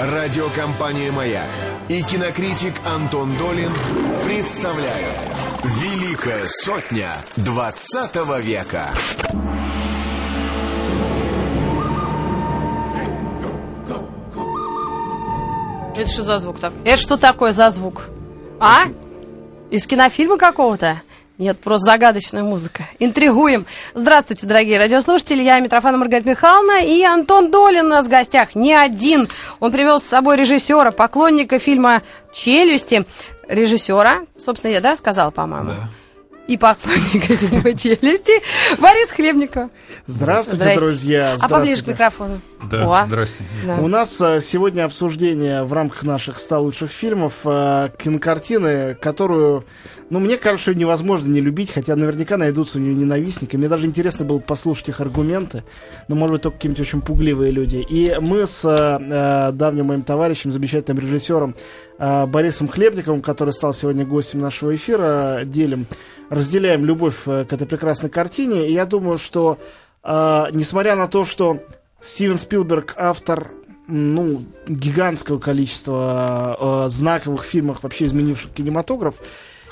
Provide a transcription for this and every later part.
Радиокомпания «Маяк» и кинокритик Антон Долин представляют «Великая сотня 20 века». Это что за звук так? Это что такое за звук? А? Из кинофильма какого-то? Нет, просто загадочная музыка. Интригуем. Здравствуйте, дорогие радиослушатели. Я Митрофана Маргарита Михайловна и Антон Долин у нас в гостях. Не один. Он привел с собой режиссера, поклонника фильма «Челюсти». Режиссера, собственно, я, да, сказала, по-моему? Да. И поклонника фильма «Челюсти» Борис Хлебников. Здравствуйте, Здрасте. друзья. А поближе к Здравствуйте. микрофону. Да, О, здрасте. да. У нас э, сегодня обсуждение в рамках наших 100 лучших фильмов э, кинокартины, которую, ну, мне кажется, её невозможно не любить, хотя наверняка найдутся у нее ненавистники. Мне даже интересно было послушать их аргументы, но, может быть, только какие-нибудь очень пугливые люди. И мы с э, э, давним моим товарищем, замечательным режиссером э, Борисом Хлебниковым, который стал сегодня гостем нашего эфира, делим, разделяем любовь э, к этой прекрасной картине. И я думаю, что, э, несмотря на то, что Стивен Спилберг автор ну, гигантского количества э, знаковых фильмов, вообще изменивших кинематограф.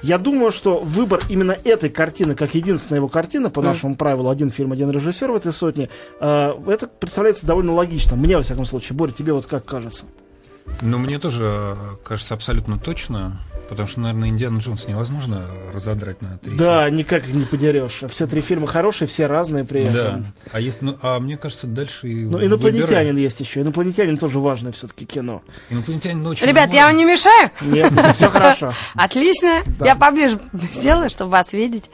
Я думаю, что выбор именно этой картины, как единственная его картина, по нашему правилу, один фильм, один режиссер в этой сотне, э, это представляется довольно логично. Мне, во всяком случае. Боря, тебе вот как кажется? Ну, мне тоже э, кажется абсолютно точно, потому что, наверное, Индиана Джонс невозможно разодрать на три. Да, никак их не подерешь. Все три фильма хорошие, все разные при фильма. этом. Да. А, есть, ну, а мне кажется, дальше и Ну, инопланетянин есть еще. Инопланетянин тоже важное все-таки кино. выбирай. Инопланетянин очень Ребят, я вам не мешаю? Нет, все хорошо. Отлично. Я поближе села, чтобы вас видеть.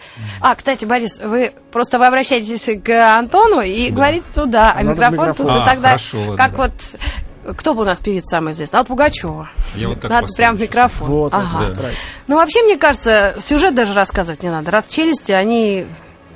А, кстати, Борис, вы просто вы обращаетесь к Антону и говорите туда, а микрофон туда. А, Тогда ладно, как вот кто бы у нас певица самая известная? Алла Пугачева. Я вот так Надо прям микрофон. Вот, Ага. правильно. Ну, вообще, мне кажется, сюжет даже рассказывать не надо. Раз челюсти, они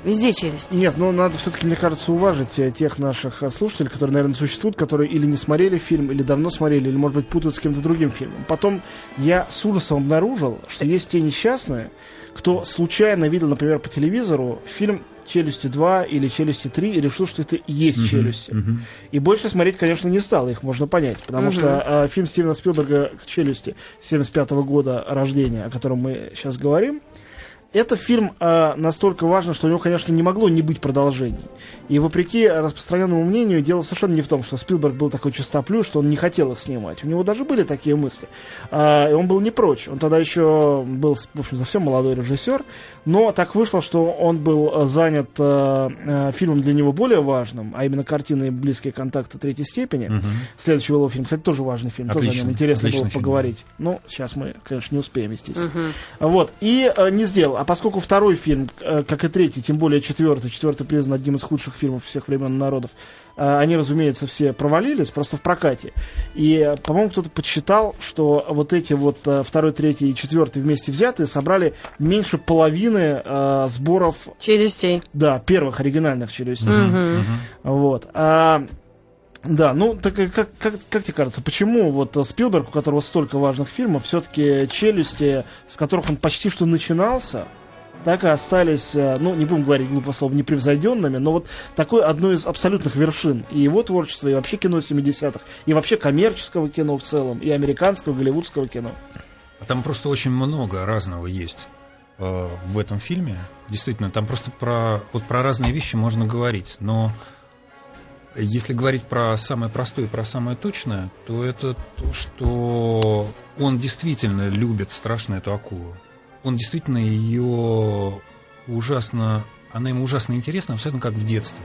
везде челюсти. Нет, ну надо все-таки, мне кажется, уважить э, тех наших э, слушателей, которые, наверное, существуют, которые или не смотрели фильм, или давно смотрели, или, может быть, путают с кем-то другим фильмом. Потом я с ужасом обнаружил, что есть те несчастные, кто случайно видел, например, по телевизору фильм «Челюсти 2» или «Челюсти 3» и решил, что это и есть «Челюсти». Мгм. И больше смотреть, конечно, не стал, их можно понять. Потому что э, фильм Стивена Спилберга «Челюсти» 75 года рождения, о котором мы сейчас говорим, это фильм э, настолько важен, что у него, конечно, не могло не быть продолжений. И вопреки распространенному мнению, дело совершенно не в том, что Спилберг был такой чистоплю, что он не хотел их снимать. У него даже были такие мысли. А, и он был не прочь. Он тогда еще был, в общем, совсем молодой режиссер. Но так вышло, что он был э, занят э, э, фильмом для него более важным, а именно картиной «Близкие контакты третьей степени». Мгм. Следующий его фильм, кстати, тоже важный фильм, тоже о Отлично, нем интересно было фильм. поговорить. Ну, сейчас мы, конечно, не успеем, естественно. Вот, и э, не сделал. А поскольку второй фильм, э, как и третий, тем более четвертый, четвертый признан одним из худших фильмов всех времен народов, они, разумеется, все провалились просто в прокате. И, по-моему, кто-то подсчитал, что вот эти вот э, второй, третий и четвертый вместе взятые собрали меньше половины э, сборов, Челюстей. да, первых оригинальных челюстей. Мгм. Вот. А, да, ну так как, как, как тебе кажется, почему вот Спилберг, у которого столько важных фильмов, все-таки челюсти, с которых он почти что начинался, так и остались, э, ну, не будем говорить глупо слово, непревзойденными, но вот такой одной из абсолютных вершин и его творчества, и вообще кино 70-х, и вообще коммерческого кино в целом, и американского, голливудского кино. А Там просто очень много разного есть э, в этом фильме. Действительно, там просто про, вот про разные вещи можно говорить. Но если говорить про самое простое и про самое точное, то это то, что он действительно любит страшно эту акулу. Он действительно ее ужасно... Она ему ужасно интересна, абсолютно как в детстве.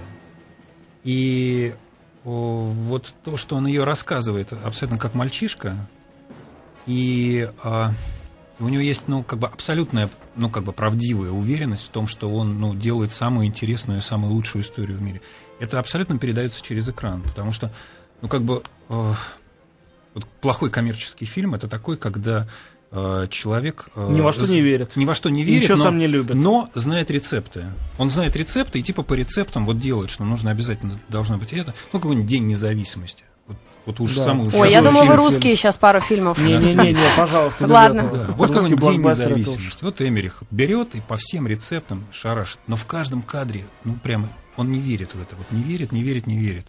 И вот то, что он ее рассказывает абсолютно как мальчишка, и а, у него есть, ну, как бы абсолютная, ну, как бы правдивая уверенность в том, что он, ну, делает самую интересную самую лучшую историю в мире. Это абсолютно передается через экран, потому что, ну, как бы э, вот плохой коммерческий фильм это такой, когда человек э, Ни во что не верит. ни во что не верит, ничего но, сам не любит. но знает рецепты. Он знает рецепты и типа по рецептам вот делает, что нужно обязательно должно быть это, ну какой-нибудь день независимости. Вот, вот уж Да. самый Ой, я Какой думала, вы фильм, русские сейчас пару фильмов. Не-не-не, пожалуйста. Ладно. Да, вот какой-нибудь день независимости. Вот Эмерих берет и по всем рецептам шарашит. Но в каждом кадре, ну прямо, он не верит в это. Вот не верит, не верит, не верит.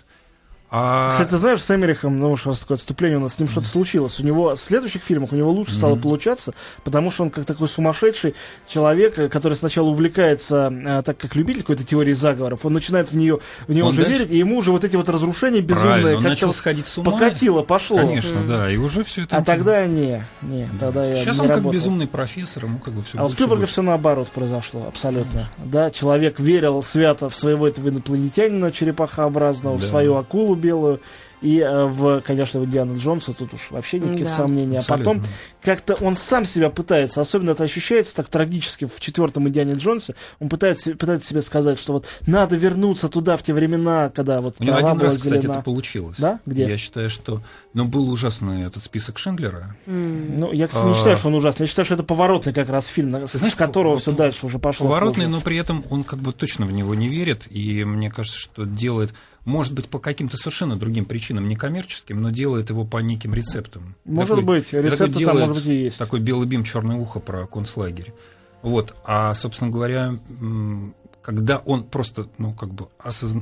А... Кстати, ты знаешь, с Эмерихом, ну уж раз такое отступление, у нас с ним что-то случилось. У него в следующих фильмах у него лучше стало получаться, потому что он как такой сумасшедший человек, э, который сначала увлекается, э, так как любитель какой-то теории заговоров, он начинает в нее, в нее Он уже дальше- верить, и ему уже вот эти вот разрушения безумные как-то сходить с ума. покатило, пошло. Конечно, да, и уже все это... А тогда не, не, тогда я Сейчас не он как работал. безумный профессор, ему как бы все А у Спилберга все наоборот произошло, абсолютно. Да, человек верил свято в своего этого инопланетянина черепахообразного, в Да. свою акулу белую. И э, в, конечно, в Индиана Джонса тут уж вообще никаких Да. сомнений. А Абсолютно. потом как-то он сам себя пытается, особенно это ощущается так трагически в четвертом Индиане Джонсе, он пытается, пытается себе сказать, что вот надо вернуться туда в те времена, когда вот У него один раз, кстати, зелена. это получилось. Да? Где? Я считаю, что... Ну, был ужасный этот список Шиндлера. Ну, я, кстати, не А. считаю, что он ужасный. Я считаю, что это поворотный как раз фильм, с, знаешь, с которого все дальше уже пошло. Поворотный, хуже. но при этом он как бы точно в него не верит. И мне кажется, что делает... Может быть, по каким-то совершенно другим причинам, не коммерческим, но делает его по неким рецептам. Может быть, такой рецепты там, может быть, и есть. Такой белый бим, черное ухо про концлагерь. Вот. А, собственно говоря, когда он просто, ну, как бы осозн...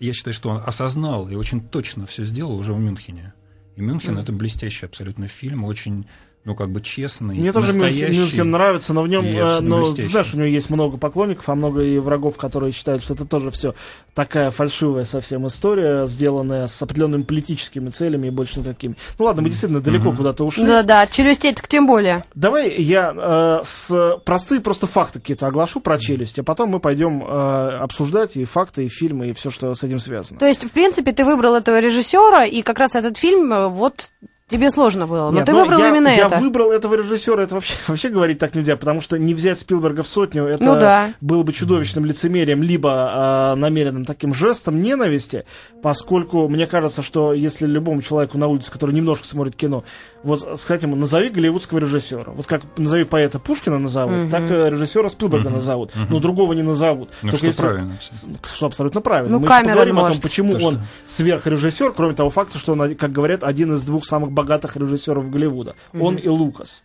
Я считаю, что он осознал и очень точно все сделал уже в Мюнхене. И Мюнхен это блестящий абсолютно фильм, очень, ну, как бы честный, Мне тоже настоящий. Мюнхен нравится, но в нем, э, блестящий. знаешь, у него есть много поклонников, а много и врагов, которые считают, что это тоже все такая фальшивая совсем история, сделанная с определенными политическими целями и больше никакими. Ну ладно, мы действительно далеко куда-то ушли. Да-да, от челюстей так тем более. Давай я э, с простые просто факты какие-то оглашу про челюсть, а потом мы пойдем э, обсуждать и факты, и фильмы, и все, что с этим связано. То есть, в принципе, ты выбрал этого режиссера, и как раз этот фильм, э, вот тебе сложно было. Но Нет, ты ну, выбрал я, именно я это. выбрал этого режиссера, это вообще, вообще говорить так нельзя, потому что не взять Спилберга в сотню, это Ну да. было бы чудовищным лицемерием, либо а, намеренным таким жестом ненависти, поскольку мне кажется, что если любому человеку на улице, который немножко смотрит кино, вот сказать ему, назови голливудского режиссера. Вот как назови поэта Пушкина назовут, Мгм. так э, режиссера Спилберга Мгм. назовут. Мгм. Ну, другого не назовут. Ну, Только что если- правильно. что абсолютно правильно. Ну, Мы поговорим о том, может. почему То, что- он сверхрежиссер, кроме того факта, что он, как говорят, один из двух самых богатых режиссеров Голливуда. Он и Лукас.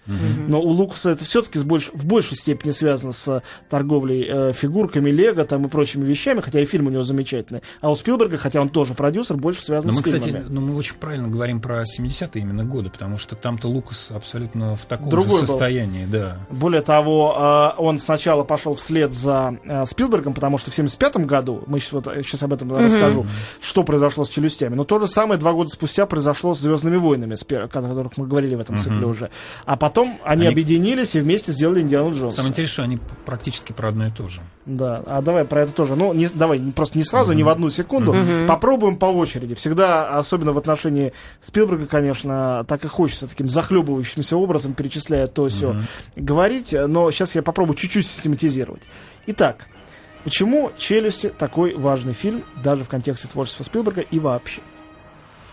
Но у Лукаса это все-таки в большей степени связано с торговлей э, фигурками, лего там и прочими вещами, хотя и фильм у него замечательный. А у Спилберга, хотя он тоже продюсер, больше связан Но с мы, кстати, фильмами. ну, мы очень правильно говорим про 70-е именно годы, потому что там-то Лукас абсолютно в таком Другой же был. состоянии, да. Более того, э, он сначала пошел вслед за э, Спилбергом, потому что в 75 году, мы сейчас, вот, сейчас об этом расскажу, что произошло с челюстями. Но то же самое два года спустя произошло с Звездными войнами, о которых мы говорили в этом цикле уже. А потом они, Они- объединились и вместе сделали Индиану Джонса. Самое интересное, что они практически про одно и то же. Да, а давай про это тоже. Ну, не, давай, просто не сразу, не в одну секунду. Попробуем по очереди. Всегда, особенно в отношении Спилберга, конечно, так и хочется таким захлебывающимся образом, перечисляя то все говорить. Но сейчас я попробую чуть-чуть систематизировать. Итак, почему «Челюсти» такой важный фильм, даже в контексте творчества Спилберга и вообще?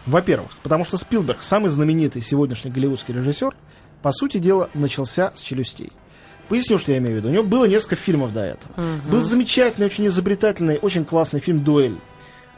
Во-первых, потому что Спилберг, самый знаменитый сегодняшний голливудский режиссер, по сути дела, начался с «Челюстей». Поясню, что я имею в виду. У него было несколько фильмов до этого. Был замечательный, очень изобретательный, очень классный фильм «Дуэль»,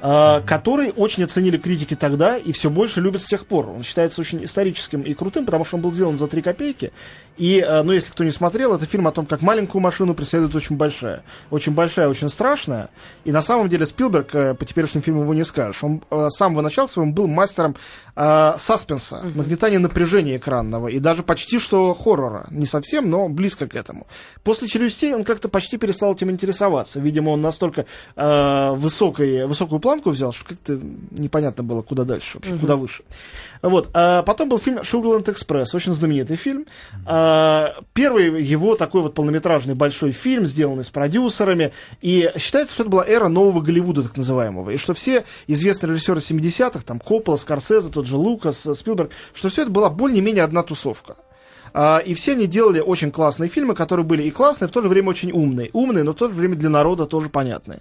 а, который очень оценили критики тогда и все больше любят с тех пор. Он считается очень историческим и крутым, потому что он был сделан за три копейки. И, а, ну, если кто не смотрел, это фильм о том, как маленькую машину преследует очень большая. Очень большая, очень страшная. И на самом деле Спилберг, э, по теперешним фильмам его не скажешь, он э, с самого начала своего был мастером э, саспенса, нагнетания напряжения экранного и даже почти что хоррора. Не совсем, но близко к этому. После «Челюстей» он как-то почти перестал этим интересоваться. Видимо, он настолько э, высокой, высокую планку взял, что как-то непонятно было, куда дальше, вообще, куда выше. Вот. А потом был фильм «Шугарленд Экспресс», очень знаменитый фильм. А, первый его такой вот полнометражный большой фильм, сделанный с продюсерами. И считается, что это была эра нового Голливуда, так называемого. И что все известные режиссеры 70-х, там Коппола, Скорсезе, тот же Лукас, Спилберг, что все это была более-менее одна тусовка. А, и все они делали очень классные фильмы, которые были и классные, в то же время очень умные. Умные, но в то же время для народа тоже понятные.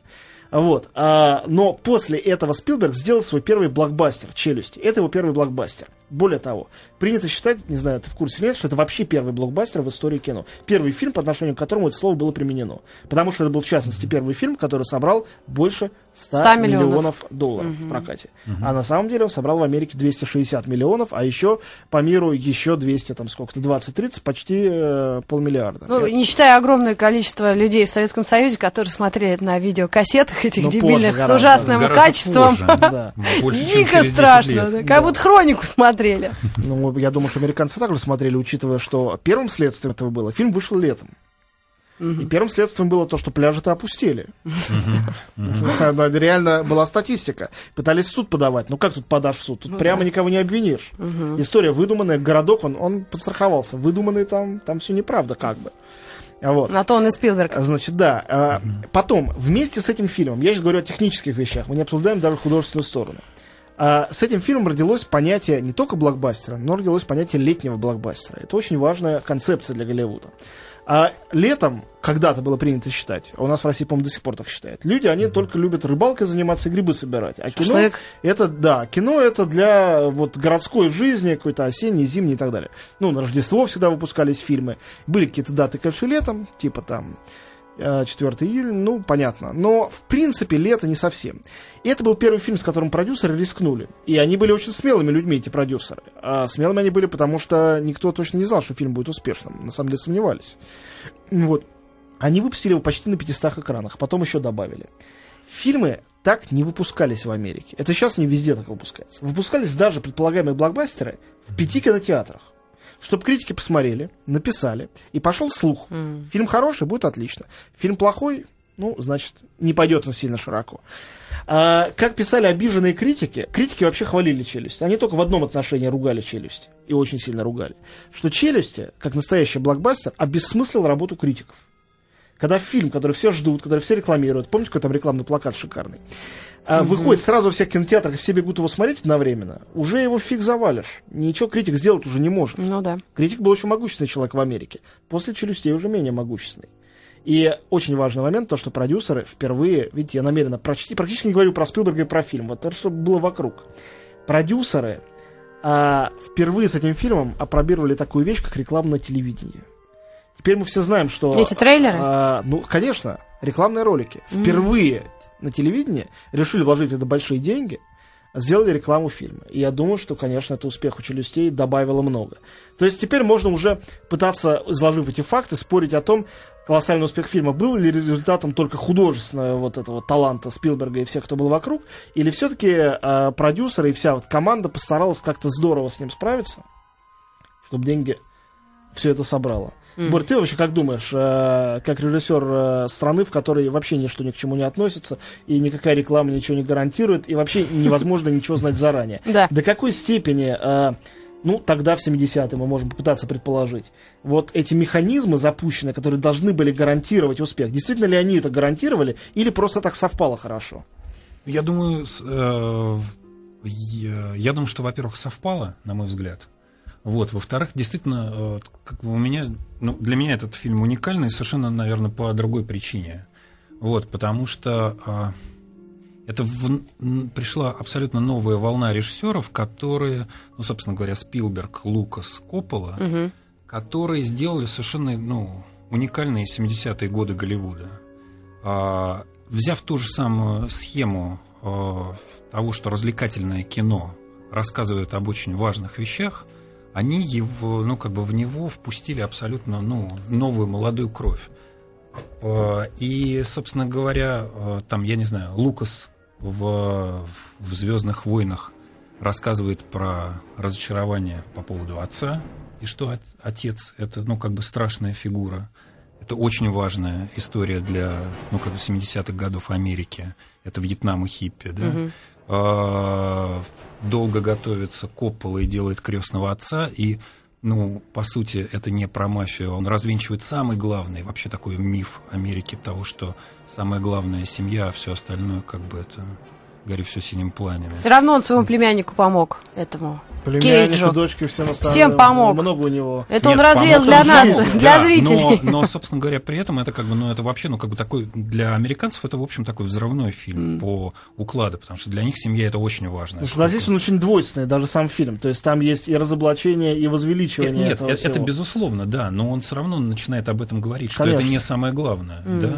Вот. Но после этого Спилберг сделал свой первый блокбастер «Челюсти». Это его первый блокбастер. Более того, принято считать, не знаю, ты в курсе или нет, что это вообще первый блокбастер в истории кино. Первый фильм, по отношению к которому это слово было применено. Потому что это был, в частности, первый фильм, который собрал больше 100, 100 миллионов. миллионов долларов в прокате. А на самом деле он собрал в Америке 260 миллионов, а еще по миру еще 200, там сколько-то, 20-30, почти э, полмиллиарда. Ну, не считая огромное количество людей в Советском Союзе, которые смотрели это на видеокассетах этих Ну, позже дебильных с гораздо. ужасным Гораздо качеством. позже. Дико через 10 страшно, как будто хронику смотрели. Ну, я думаю, что американцы также смотрели, учитывая, что первым следствием этого было. Фильм вышел летом. И первым следствием было то, что пляжи-то опустели. Да, Реально была статистика. Пытались в суд подавать. Ну как тут подашь в суд? Тут прямо никого не обвинишь. История выдуманная, городок, он, он подстраховался. Выдуманный там, там все неправда как бы. А Вот. На то он и Спилберг. Значит, да. а, Потом, вместе с этим фильмом, я сейчас говорю о технических вещах, мы не обсуждаем даже художественную сторону. А, С этим фильмом родилось понятие не только блокбастера, но родилось понятие летнего блокбастера. Это очень важная концепция для Голливуда. А летом, когда-то было принято считать, а у нас в России, по-моему, до сих пор так считают, люди, они только любят рыбалкой заниматься и грибы собирать. А кино, Шашлык. это, да, кино это для вот городской жизни, какой-то осенней, зимней и так далее. Ну, на Рождество всегда выпускались фильмы. Были какие-то даты, конечно, летом, типа там 4 июля, ну, понятно. Но, в принципе, лето не совсем. И это был первый фильм, с которым продюсеры рискнули. И они были очень смелыми людьми, эти продюсеры. А смелыми они были, потому что никто точно не знал, что фильм будет успешным. На самом деле сомневались. Вот. Они выпустили его почти на 500 экранах, потом еще добавили. Фильмы так не выпускались в Америке. Это сейчас не везде так выпускается. Выпускались даже предполагаемые блокбастеры в пяти кинотеатрах. Чтобы критики посмотрели, написали, и пошел слух. Фильм хороший, будет отлично. Фильм плохой, ну, значит, не пойдет он сильно широко. А, как писали обиженные критики, критики вообще хвалили челюсть. Они только в одном отношении ругали челюсть. И очень сильно ругали. Что челюсти, как настоящий блокбастер, обессмыслил работу критиков. Когда фильм, который все ждут, который все рекламируют, помните, какой там рекламный плакат шикарный, а, выходит сразу во всех кинотеатрах, все бегут его смотреть одновременно, уже его фиг завалишь. Ничего критик сделать уже не может. Ну да. Критик был очень могущественный человек в Америке. После челюстей уже менее могущественный. И очень важный момент, то, что продюсеры впервые, видите, я намеренно практически, практически не говорю про Спилберга и про фильм, вот то, что было вокруг. Продюсеры а, впервые с этим фильмом опробировали такую вещь, как рекламное телевидение. Теперь мы все знаем, что... Эти трейлеры? а, ну, конечно, рекламные ролики. Впервые на телевидении решили вложить это большие деньги, сделали рекламу фильма. И я думаю, что, конечно, это успех у челюстей добавило много. То есть теперь можно уже пытаться, изложив эти факты, спорить о том, колоссальный успех фильма был ли результатом только художественного вот этого таланта Спилберга и всех, кто был вокруг, или все-таки э, продюсеры и вся вот команда постаралась как-то здорово с ним справиться, чтобы деньги все это собрало. Борь, ты вообще как думаешь, э, как режиссер э, страны, в которой вообще ничто ни к чему не относится, и никакая реклама ничего не гарантирует, и вообще невозможно ничего знать заранее. Да. До какой степени, э, ну, тогда в 70-е мы можем попытаться предположить, вот эти механизмы запущенные, которые должны были гарантировать успех, действительно ли они это гарантировали, или просто так совпало хорошо? Я думаю, э, я думаю, что, во-первых, совпало, на мой взгляд. Вот, во-вторых, действительно, э, как бы у меня, ну, для меня этот фильм уникальный совершенно, наверное, по другой причине. Вот, потому что э, это в- пришла абсолютно новая волна режиссеров, которые, ну, собственно говоря, Спилберг, Лукас, Коппола, Мгм. которые сделали совершенно ну, уникальные 70-е годы Голливуда. А, взяв ту же самую схему а, того, что развлекательное кино рассказывает об очень важных вещах, они его, ну, как бы в него впустили абсолютно ну, новую молодую кровь. А, И, собственно говоря, а, там, я не знаю, Лукас в, в Звездных войнах рассказывает про разочарование по поводу отца, и что от- отец это, ну, как бы страшная фигура. Это очень важная история для, ну, как бы 70-х годов Америки. Это Вьетнам и хиппи, да. А, долго готовится Коппола и делает крестного отца, и, ну, по сути, это не про мафию. Он развенчивает самый главный, вообще такой миф Америки того, что самая главная семья, а все остальное, как бы это «Гори все синим пламенем». Все равно он своему племяннику помог этому. Племяннику, Кейджу. дочке, всем остальным. Всем помог. Много у него. Это Нет, он развеял помог для нас, жизнь, для да, зрителей. Но, но, собственно говоря, при этом это как бы, ну, это вообще, ну, как бы такой, для американцев это, в общем, такой взрывной фильм по укладу, потому что для них семья это очень важно. Ну, согласись, он очень двойственный, даже сам фильм. То есть там есть и разоблачение, и возвеличивание Нет, этого это, это всего. безусловно, да, но он все равно начинает об этом говорить, что Конечно. это не самое главное, да.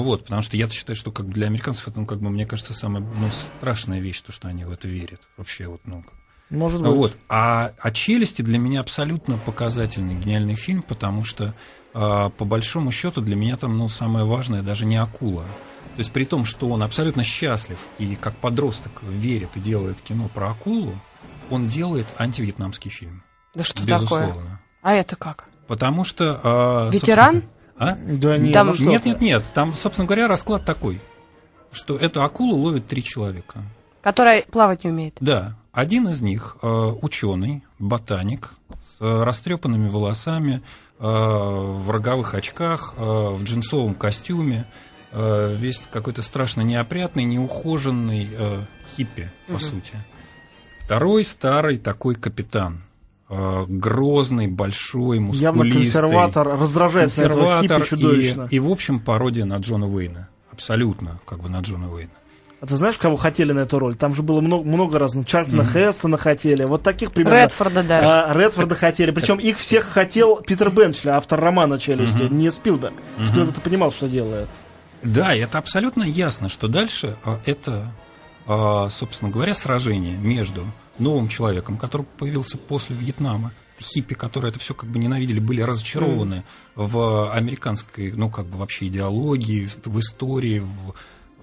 Вот, потому что я считаю, что как для американцев это, ну, как бы, мне кажется, самая ну, страшная вещь, то, что они в это верят. Вообще, вот, ну, как- Может быть. Вот. А, а «Челюсти» для меня абсолютно показательный, гениальный фильм, потому что, а, по большому счету, для меня там ну, самое важное даже не акула. То есть при том, что он абсолютно счастлив и как подросток верит и делает кино про акулу, он делает антивьетнамский фильм. Да что безусловно. такое? А это как? Потому что... а, Ветеран? А? Да нет, Там- ну Нет, нет, нет. Там, собственно говоря, расклад такой, что эту акулу ловят три человека. Которая плавать не умеет. Да, один из них ученый, ботаник, с растрепанными волосами, э, в роговых очках, э, в джинсовом костюме, э, весь какой-то страшно неопрятный, неухоженный э, хиппи, по сути. Второй старый такой капитан. Э, Грозный, большой, Явно мускулистый. консерватор, раздражает этого консерватор хиппи чудовищно. и, и, в общем, пародия на Джона Уэйна. Абсолютно, как бы на Джона Уэйна. А ты знаешь, кого хотели на эту роль? Там же было много, много разных. Чарльтона Хестона хотели. Вот таких примерно. Редфорда даже. А, Редфорда хотели. Причем их всех хотел Питер Бенчли, автор романа «Челюсти», не Спилберг. Спилберг понимал, что делает. Да, и это абсолютно ясно, что дальше а, это, а, собственно говоря, сражение между новым человеком, который появился после Вьетнама, хиппи, которые это все как бы ненавидели, были разочарованы в американской, ну, как бы вообще идеологии, в истории, в-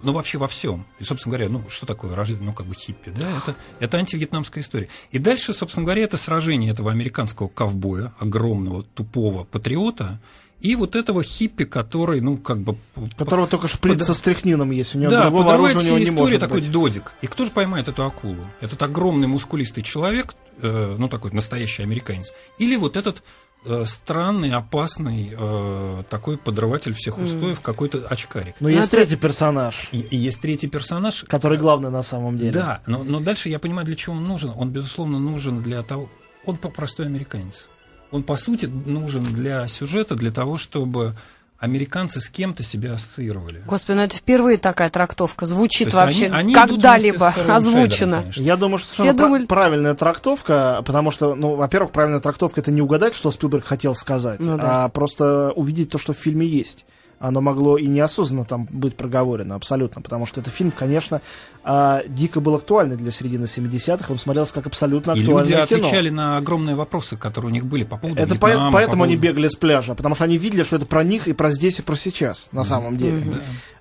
ну, вообще во всем. И, собственно говоря, ну, что такое рождение, ну, как бы хиппи, да, это, это антивьетнамская история. И дальше, собственно говоря, это сражение этого американского ковбоя, огромного, тупого патриота, и вот этого хиппи, который, ну, как бы... Которого только шприц Под- со стряхнином есть. У него да, другого оружия у него не может такой быть. додик. И кто же поймает эту акулу? Этот огромный мускулистый человек, э, ну такой настоящий американец, или вот этот э, странный, опасный э, такой подрыватель всех устоев, какой-то очкарик. Но Ну, есть это- третий персонаж, И, и есть третий персонаж, который главный на самом деле. да, но, но дальше я понимаю, для чего он нужен. Он, безусловно, нужен для того... Он по- простой американец. Он, по сути, нужен для сюжета, для того, чтобы американцы с кем-то себя ассоциировали. Господи, ну это впервые такая трактовка. Звучит вообще они- они когда-либо озвучено. Шейдером. Я думаю, что Все думали- правильная трактовка, потому что, ну, во-первых, правильная трактовка это не угадать, что Спилберг хотел сказать, Ну да. а просто увидеть то, что в фильме есть. Оно могло и неосознанно там быть проговорено, абсолютно, потому что этот фильм, конечно, а, дико был актуальный для середины 70-х, он смотрелся как абсолютно И актуальное люди кино. отвечали на огромные вопросы, которые у них были по поводу Это Вьетнама, по- поэтому по они поводу- бегали с пляжа, потому что они видели, что это про них и про здесь и про сейчас, на самом деле.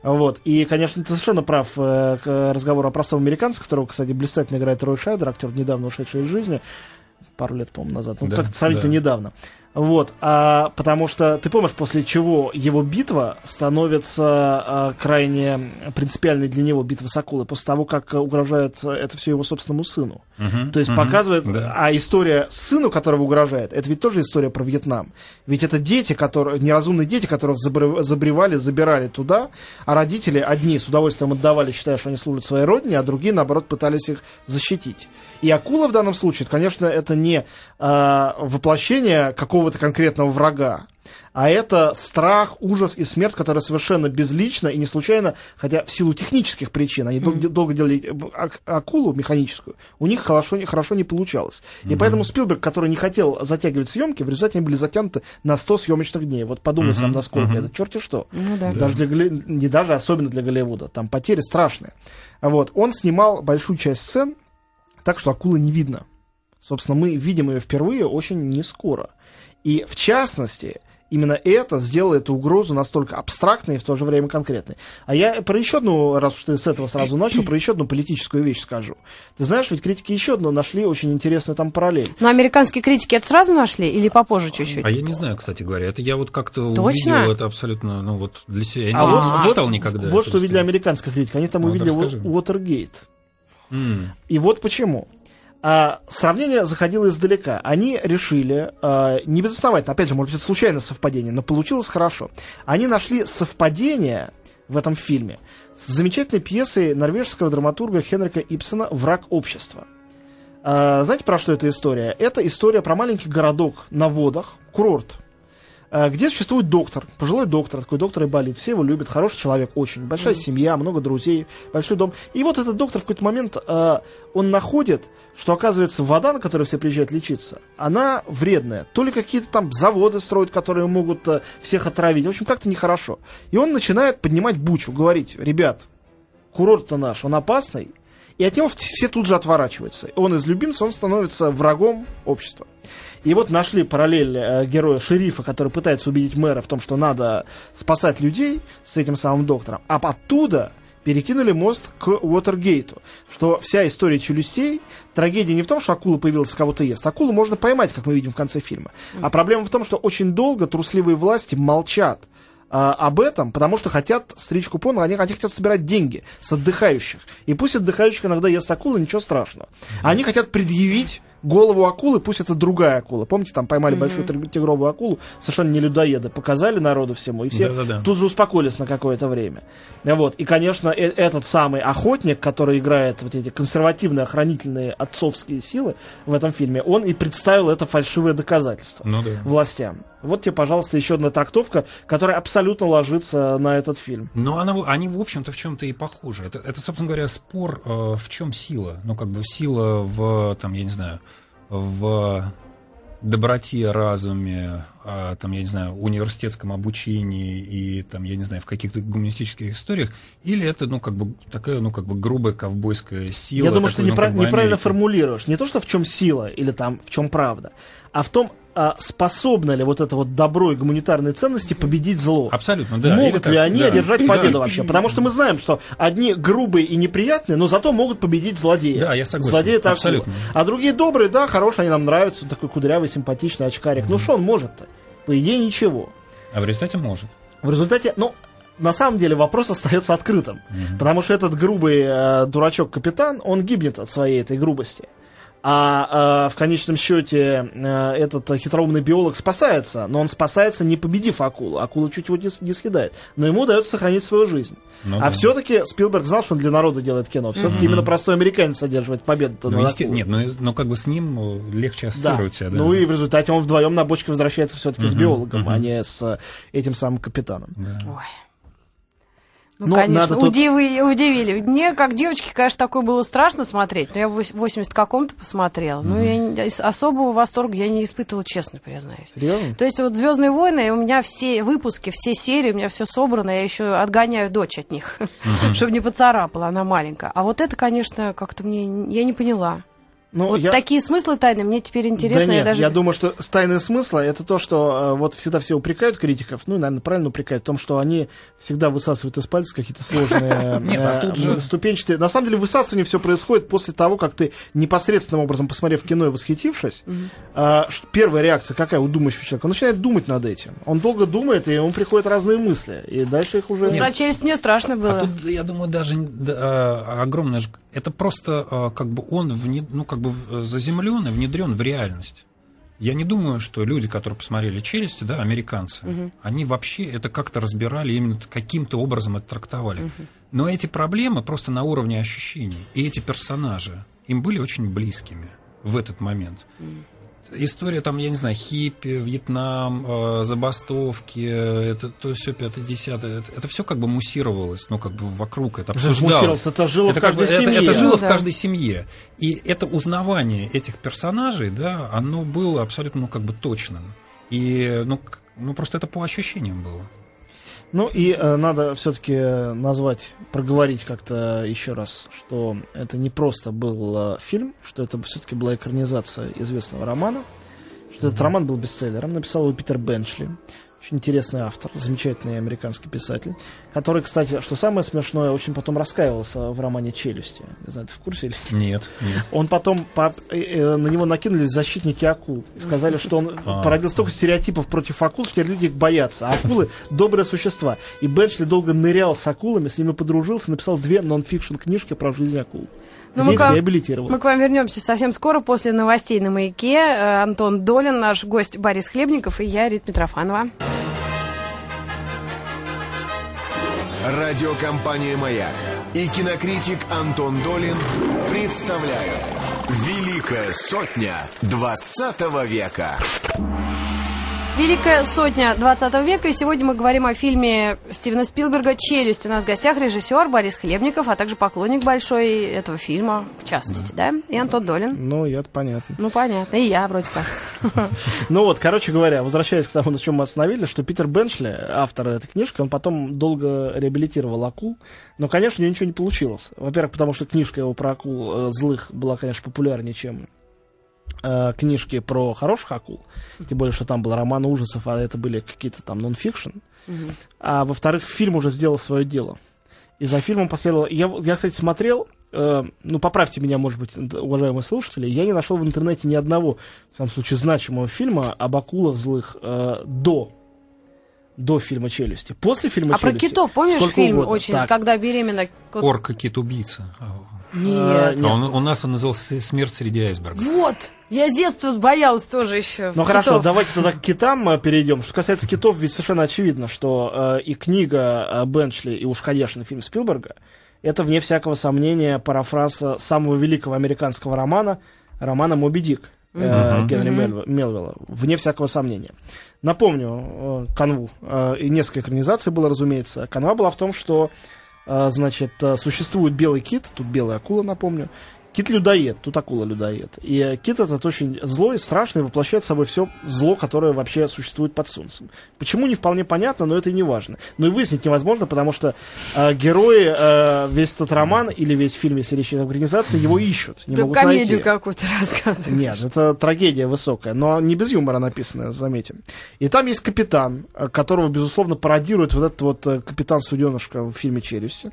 Вот. И, конечно, ты совершенно прав э, к разговору о простом американце, которого, кстати, блистательно играет Рой Шайдер, актер, недавно ушедший из жизни, пару лет, по-моему, назад, ну, Да, как-то сравнительно да. недавно. Вот, а, потому что ты помнишь, после чего его битва становится а, крайне принципиальной для него, битва с акулой, после того, как угрожает это все его собственному сыну. Мгм, То есть мгм, показывает, да. а история сыну, которого угрожает, это ведь тоже история про Вьетнам. Ведь это дети, которые, неразумные дети, которых забревали, забирали туда, а родители одни с удовольствием отдавали, считая, что они служат своей родине, а другие, наоборот, пытались их защитить. И акула в данном случае, конечно, это не а, воплощение какого-то конкретного врага, а это страх, ужас и смерть, которая совершенно безлично и не случайно, хотя в силу технических причин, они дол- долго делали э, ак- акулу механическую, у них хорошо, не- хорошо не получалось. И поэтому Спилберг, который не хотел затягивать съемки, в результате они были затянуты на 100 съемочных дней. Вот подумай сам, насколько это черти что. Ну да. Даже для Голли- не даже, особенно для Голливуда. Там потери страшные. Вот. Он снимал большую часть сцен так, что акулы не видно. Собственно, мы видим ее впервые очень не скоро. И в частности, именно это сделало эту угрозу настолько абстрактной и в то же время конкретной. А я про еще одну, раз уж ты с этого сразу начал, про еще одну политическую вещь скажу. Ты знаешь, ведь критики еще одну нашли очень интересную там параллель. Но американские критики это сразу нашли или попозже чуть-чуть? А я не знаю, кстати говоря, это я вот как-то Точно? увидел это абсолютно, ну вот для себя. Я А не, вот, не вот- читал никогда. Вот что увидели историю. американская критика. Они там Ну, увидели. Уотергейт. М, И вот почему. А, сравнение заходило издалека. Они решили, а, не безосновательно, опять же, может быть, это случайное совпадение, но получилось хорошо. Они нашли совпадение в этом фильме с замечательной пьесой норвежского драматурга Хенрика Ипсона «Враг общества». А, знаете, про что эта история? Это история про маленький городок на водах, курорт, где существует доктор, пожилой доктор, такой доктор и болит, все его любят, хороший человек очень, большая mm-hmm. семья, много друзей, большой дом. И вот этот доктор в какой-то момент, э, он находит, что оказывается вода, на которую все приезжают лечиться, она вредная. То ли какие-то там заводы строят, которые могут э, всех отравить, в общем, как-то нехорошо. И он начинает поднимать бучу, говорить, ребят, курорт-то наш, он опасный, и от него все тут же отворачиваются. Он из любимца, он становится врагом общества. И вот нашли параллель э, героя шерифа, который пытается убедить мэра в том, что надо спасать людей с этим самым доктором. А оттуда перекинули мост к Уотергейту. Что вся история челюстей, трагедия не в том, что акула появилась, кого-то ест. Акулу можно поймать, как мы видим в конце фильма. А проблема в том, что очень долго трусливые власти молчат а, об этом, потому что хотят стричь купоны, они, они хотят собирать деньги с отдыхающих. И пусть отдыхающих иногда ест акула, ничего страшного. Они хотят предъявить голову акулы, пусть это другая акула. Помните, там поймали mm-hmm. большую тигровую акулу, совершенно не людоеды, показали народу всему, и все Да-да-да. тут же успокоились на какое-то время. Вот. И, конечно, э- этот самый охотник, который играет вот эти консервативные охранительные отцовские силы в этом фильме, он и представил это фальшивое доказательство ну, да. властям. Вот тебе, пожалуйста, еще одна трактовка, которая абсолютно ложится на этот фильм. Но она, они, в общем-то, в чем-то и похожи. Это, это, собственно говоря, спор, э, в чем сила. Ну, как бы сила в, там, я не знаю, в доброте, разуме, а, там, я не знаю, университетском обучении и, там, я не знаю, в каких-то гуманистических историях, или это, ну, как бы, такая, ну, как бы грубая ковбойская сила. Я думаю, такой, что ну, неправильно формулируешь. Не то, что в чем сила или там в чем правда, а в том, а способно ли вот это вот добро и гуманитарные ценности победить зло? Абсолютно, да. Могут Или ли так, они да. одержать победу да. вообще? Потому что мы знаем, что одни грубые и неприятные, но зато могут победить злодея. Да, я согласен. Злодея это абсолютно. А другие добрые, да, хорошие, они нам нравятся, такой кудрявый, симпатичный очкарик. Mm-hmm. Ну что он может-то? По идее, ничего. А в результате может. В результате, ну, на самом деле вопрос остается открытым. Mm-hmm. Потому что этот грубый э, дурачок-капитан, он гибнет от своей этой грубости. А э, в конечном счете э, этот хитроумный биолог спасается, но он спасается, не победив акулу. Акула чуть его не, не съедает. Но ему удается сохранить свою жизнь. Ну, а да. все-таки Спилберг знал, что он для народа делает кино. Все-таки mm-hmm. именно простой американец одерживает победу. Ну, есте... Нет, но, но как бы с ним э, легче ассоциировать да. себя. Да. Ну и в результате он вдвоем на бочке возвращается все-таки mm-hmm. с биологом, mm-hmm. а не с этим самым капитаном. Да. Ой. Ну, но конечно, надо удивили, тут... удивили. Мне, как девочке, конечно, такое было страшно смотреть, но я в 80 каком-то посмотрела. Mm-hmm. Ну, я особого восторга я не испытывала, честно признаюсь. Серьезно? То есть вот «Звездные войны», у меня все выпуски, все серии, у меня все собрано, я еще отгоняю дочь от них, mm-hmm. чтобы не поцарапала, она маленькая. А вот это, конечно, как-то мне, я не поняла. Ну, вот я... такие смыслы тайны мне теперь интересно. Да нет, я, даже... я думаю, что тайны смысла это то, что э, вот всегда все упрекают критиков, ну, наверное, правильно упрекают в том, что они всегда высасывают из пальца какие-то сложные а э, ступенчатые. На самом деле высасывание все происходит после того, как ты непосредственным образом, посмотрев кино и восхитившись, а, первая реакция какая у думающего человека? Он начинает думать над этим. Он долго думает, и ему приходят разные мысли, и дальше их уже... Про челюсть мне страшно было. А тут, я думаю, даже а, огромное... Это просто как бы он, ну, как бы э, заземлен и внедрен в реальность. Я не думаю, что люди, которые посмотрели челюсти, да, американцы, угу. они вообще это как-то разбирали, именно каким-то образом это трактовали. Угу. Но эти проблемы просто на уровне ощущений. И эти персонажи им были очень близкими в этот момент. Угу история там, я не знаю, хиппи, Вьетнам, э, забастовки, это то все пятое, десятое, это, это все как бы муссировалось, ну как бы вокруг это обсуждалось. Это жило это в каждой как бы, семье. Это, это жило ну, в каждой семье. И это узнавание этих персонажей, да, оно было абсолютно, ну как бы точным. И, ну, ну просто это по ощущениям было. Ну и э, надо все-таки назвать, проговорить как-то еще раз, что это не просто был э, фильм, что это все-таки была экранизация известного романа, что mm-hmm. этот роман был бестселлером, написал его Питер Беншли. Очень интересный автор, замечательный американский писатель, который, кстати, что самое смешное, очень потом раскаивался в романе «Челюсти». Не знаю, ты в курсе или нет? Нет. Он потом, по, э, э, на него накинулись защитники акул. И сказали, что он а, породил столько стереотипов против акул, что люди их боятся. А акулы — добрые существа. И Бенчли долго нырял с акулами, с ними подружился, написал две нон-фикшн книжки про жизнь акул. Ну, мы, к вам, мы к вам вернемся совсем скоро после новостей на маяке. Э, Антон Долин, наш гость Борис Хлебников и я, Рит Митрофанова. Радиокомпания «Маяк» и кинокритик Антон Долин представляют «Великая сотня 20 века». Великая сотня 20 века, и сегодня мы говорим о фильме Стивена Спилберга «Челюсть». У нас в гостях режиссер Борис Хлебников, а также поклонник большой этого фильма, в частности, да? И Антон Долин. Ну, это понятно. Ну, понятно. И я вроде как. Ну вот, короче говоря, возвращаясь к тому, на чем мы остановились, что Питер Бенчли, автор этой книжки, он потом долго реабилитировал акул, но, конечно, у него ничего не получилось. Во-первых, потому что книжка его про акул э, злых была, конечно, популярнее, чем э, книжки про хороших акул. Тем более, что там был роман ужасов, а это были какие-то там нон-фикшн. А во-вторых, фильм уже сделал свое дело. И за фильмом последовало... Я, я кстати, смотрел, э, ну, поправьте меня, может быть, уважаемые слушатели, я не нашел в интернете ни одного, в самом случае, значимого фильма об акулах злых э, до до фильма «Челюсти». После фильма А про «Челюсти» китов, помнишь фильм угодно. очень, Так, когда беременна... кот- Орка кит-убийца. А, Нет. Нет. он- у нас он назывался «Смерть среди айсбергов». Вот! Я с детства боялась тоже еще. Ну хорошо, давайте тогда к китам э, перейдем. Что касается китов, ведь совершенно очевидно, что э, и книга э, Бенчли, и уж, конечно, фильм Спилберга, это, вне всякого сомнения, парафраз э, самого великого американского романа, романа «Моби Дик» э, Генри Мелв- Мелвилла, вне всякого сомнения. Напомню э, канву, э, и несколько экранизаций было, разумеется. Канва была в том, что, значит, э, существует белый кит, тут белая акула, напомню, Кит-людоед, тут акула-людоед. И э, кит этот очень злой, страшный, воплощает собой все зло, которое вообще существует под солнцем. Почему, не вполне понятно, но это и не важно. Но и выяснить невозможно, потому что э, герои, э, весь этот роман или весь фильм, если речь идет об организации, его ищут, не могут комедию найти. какую-то рассказываешь. Нет, это трагедия высокая, но не без юмора написанная, заметим. И там есть капитан, э, которого, безусловно, пародирует вот этот вот э, капитан-суденышка в фильме «Челюсти».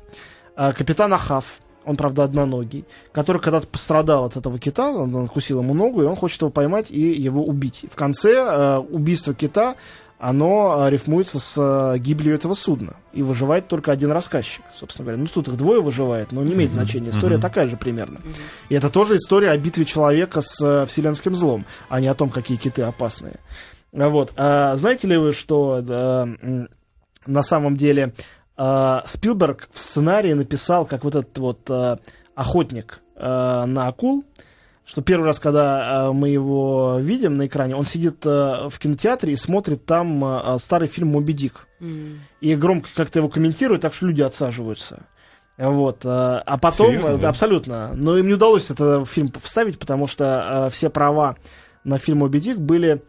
Капитан Ахав, он, правда, одноногий, который когда-то пострадал от этого кита, он он откусил ему ногу, и он хочет его поймать и его убить. В конце э, убийство кита, оно э, рифмуется с э, гибелью этого судна. И выживает только один рассказчик, собственно говоря. Ну, тут их двое выживает, но не имеет значения. История такая же примерно. И это тоже история о битве человека с э, вселенским злом, а не о том, какие киты опасные. Вот. А знаете ли вы, что э, на самом деле э, Спилберг в сценарии написал, как вот этот вот э, охотник э, на акул, что первый раз, когда э, мы его видим на экране, он сидит э, в кинотеатре и смотрит там э, старый фильм «Моби Дик». И громко как-то его комментирует, так что люди отсаживаются. Вот. э, А потом, Серьезно, э, да? абсолютно. Но им не удалось это в фильм вставить, потому что э, все права на фильм «Моби Дик» были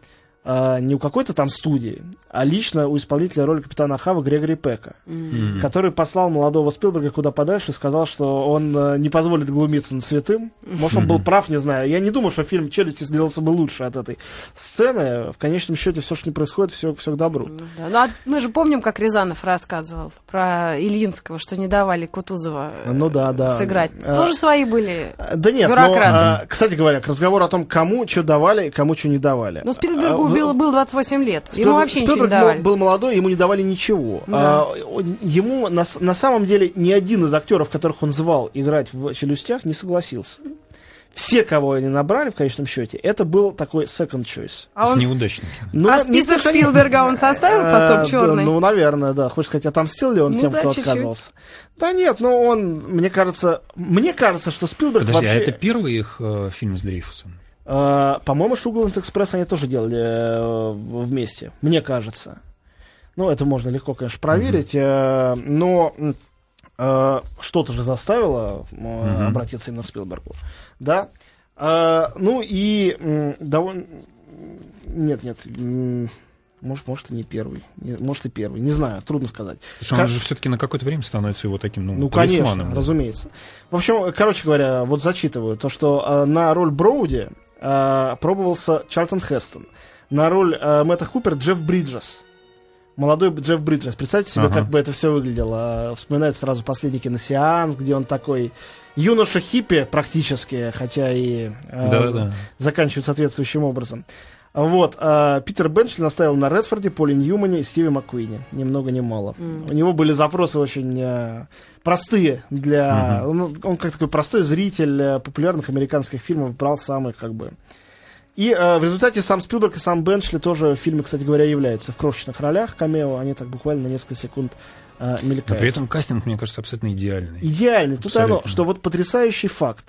э, не у какой-то там студии, а лично у исполнителя роли капитана Хава Грегори Пека, который послал молодого Спилберга куда подальше и сказал, что он э, не позволит глумиться над святым. Может, он был прав, не знаю. Я не думаю, что фильм «Челюсти» сделался бы лучше от этой сцены. В конечном счете, все, что не происходит, все, все к добру. Ну, да. Ну, а мы же помним, как Рязанов рассказывал про Ильинского, что не давали Кутузова э, Ну да, да. сыграть. А, Тоже свои были. Да нет, но, Бюрократы. а, кстати говоря, к разговору о том, кому что давали и кому что не давали. Ну, Спилбергу А, был, был 28 лет. Ему Спилберг- вообще ничего не Спилберг давали. был, молодой, ему не давали ничего. Да. А, ему на, на самом деле ни один из актеров, которых он звал играть в челюстях, не согласился. Все, кого они набрали в конечном счете, это был такой second choice. А, он... есть неудачники. Ну, а не список они- Спилберга он составил потом да, черный? Ну, наверное, да. Хочешь сказать, отомстил ли он Ну тем, да, кто чуть-чуть. отказывался? Да нет, ну он, мне кажется, мне кажется, что Спилберг Подожди, а вообще... это первый их э, фильм с Дрейфусом? Э, По-моему, Шугаланд Экспресс они тоже делали э, вместе, мне кажется. Ну, это можно легко, конечно, проверить, э, но э, что-то же заставило э, обратиться именно к Спилбергу, да? Э, Ну и довольно... Нет, нет, может, может и не первый, Не- может и первый, не знаю, трудно сказать. Потому что Ка- он же все-таки на какое-то время становится его таким, ну, ну, конечно, разумеется. В общем, короче говоря, вот зачитываю, то, что э, на роль Броуди э, пробовался Чарльтон Хестон. На роль э, Мэтта Хупер Джефф Бриджес. Молодой Джефф Бриджес. Представьте себе, Ага. как бы это все выглядело. Э, Вспоминается сразу последний киносеанс, где он такой юноша хиппи практически, хотя и э, Да, за- да. заканчивает соответствующим образом. Вот, а, Питер Бенчли наставил на Редфорде, Поле Ньюмане и Стиве Маккуине. Ни много ни мало. У него были запросы очень э, простые для... Он, он как такой простой зритель э, популярных американских фильмов брал самых как бы... И э, в результате сам Спилберг и сам Бенчли тоже в фильме, кстати говоря, являются в крошечных ролях камео. Они так буквально на несколько секунд э, Но мелькает. при этом кастинг, мне кажется, абсолютно идеальный. Идеальный. Тут Абсолютно. оно, что вот потрясающий факт.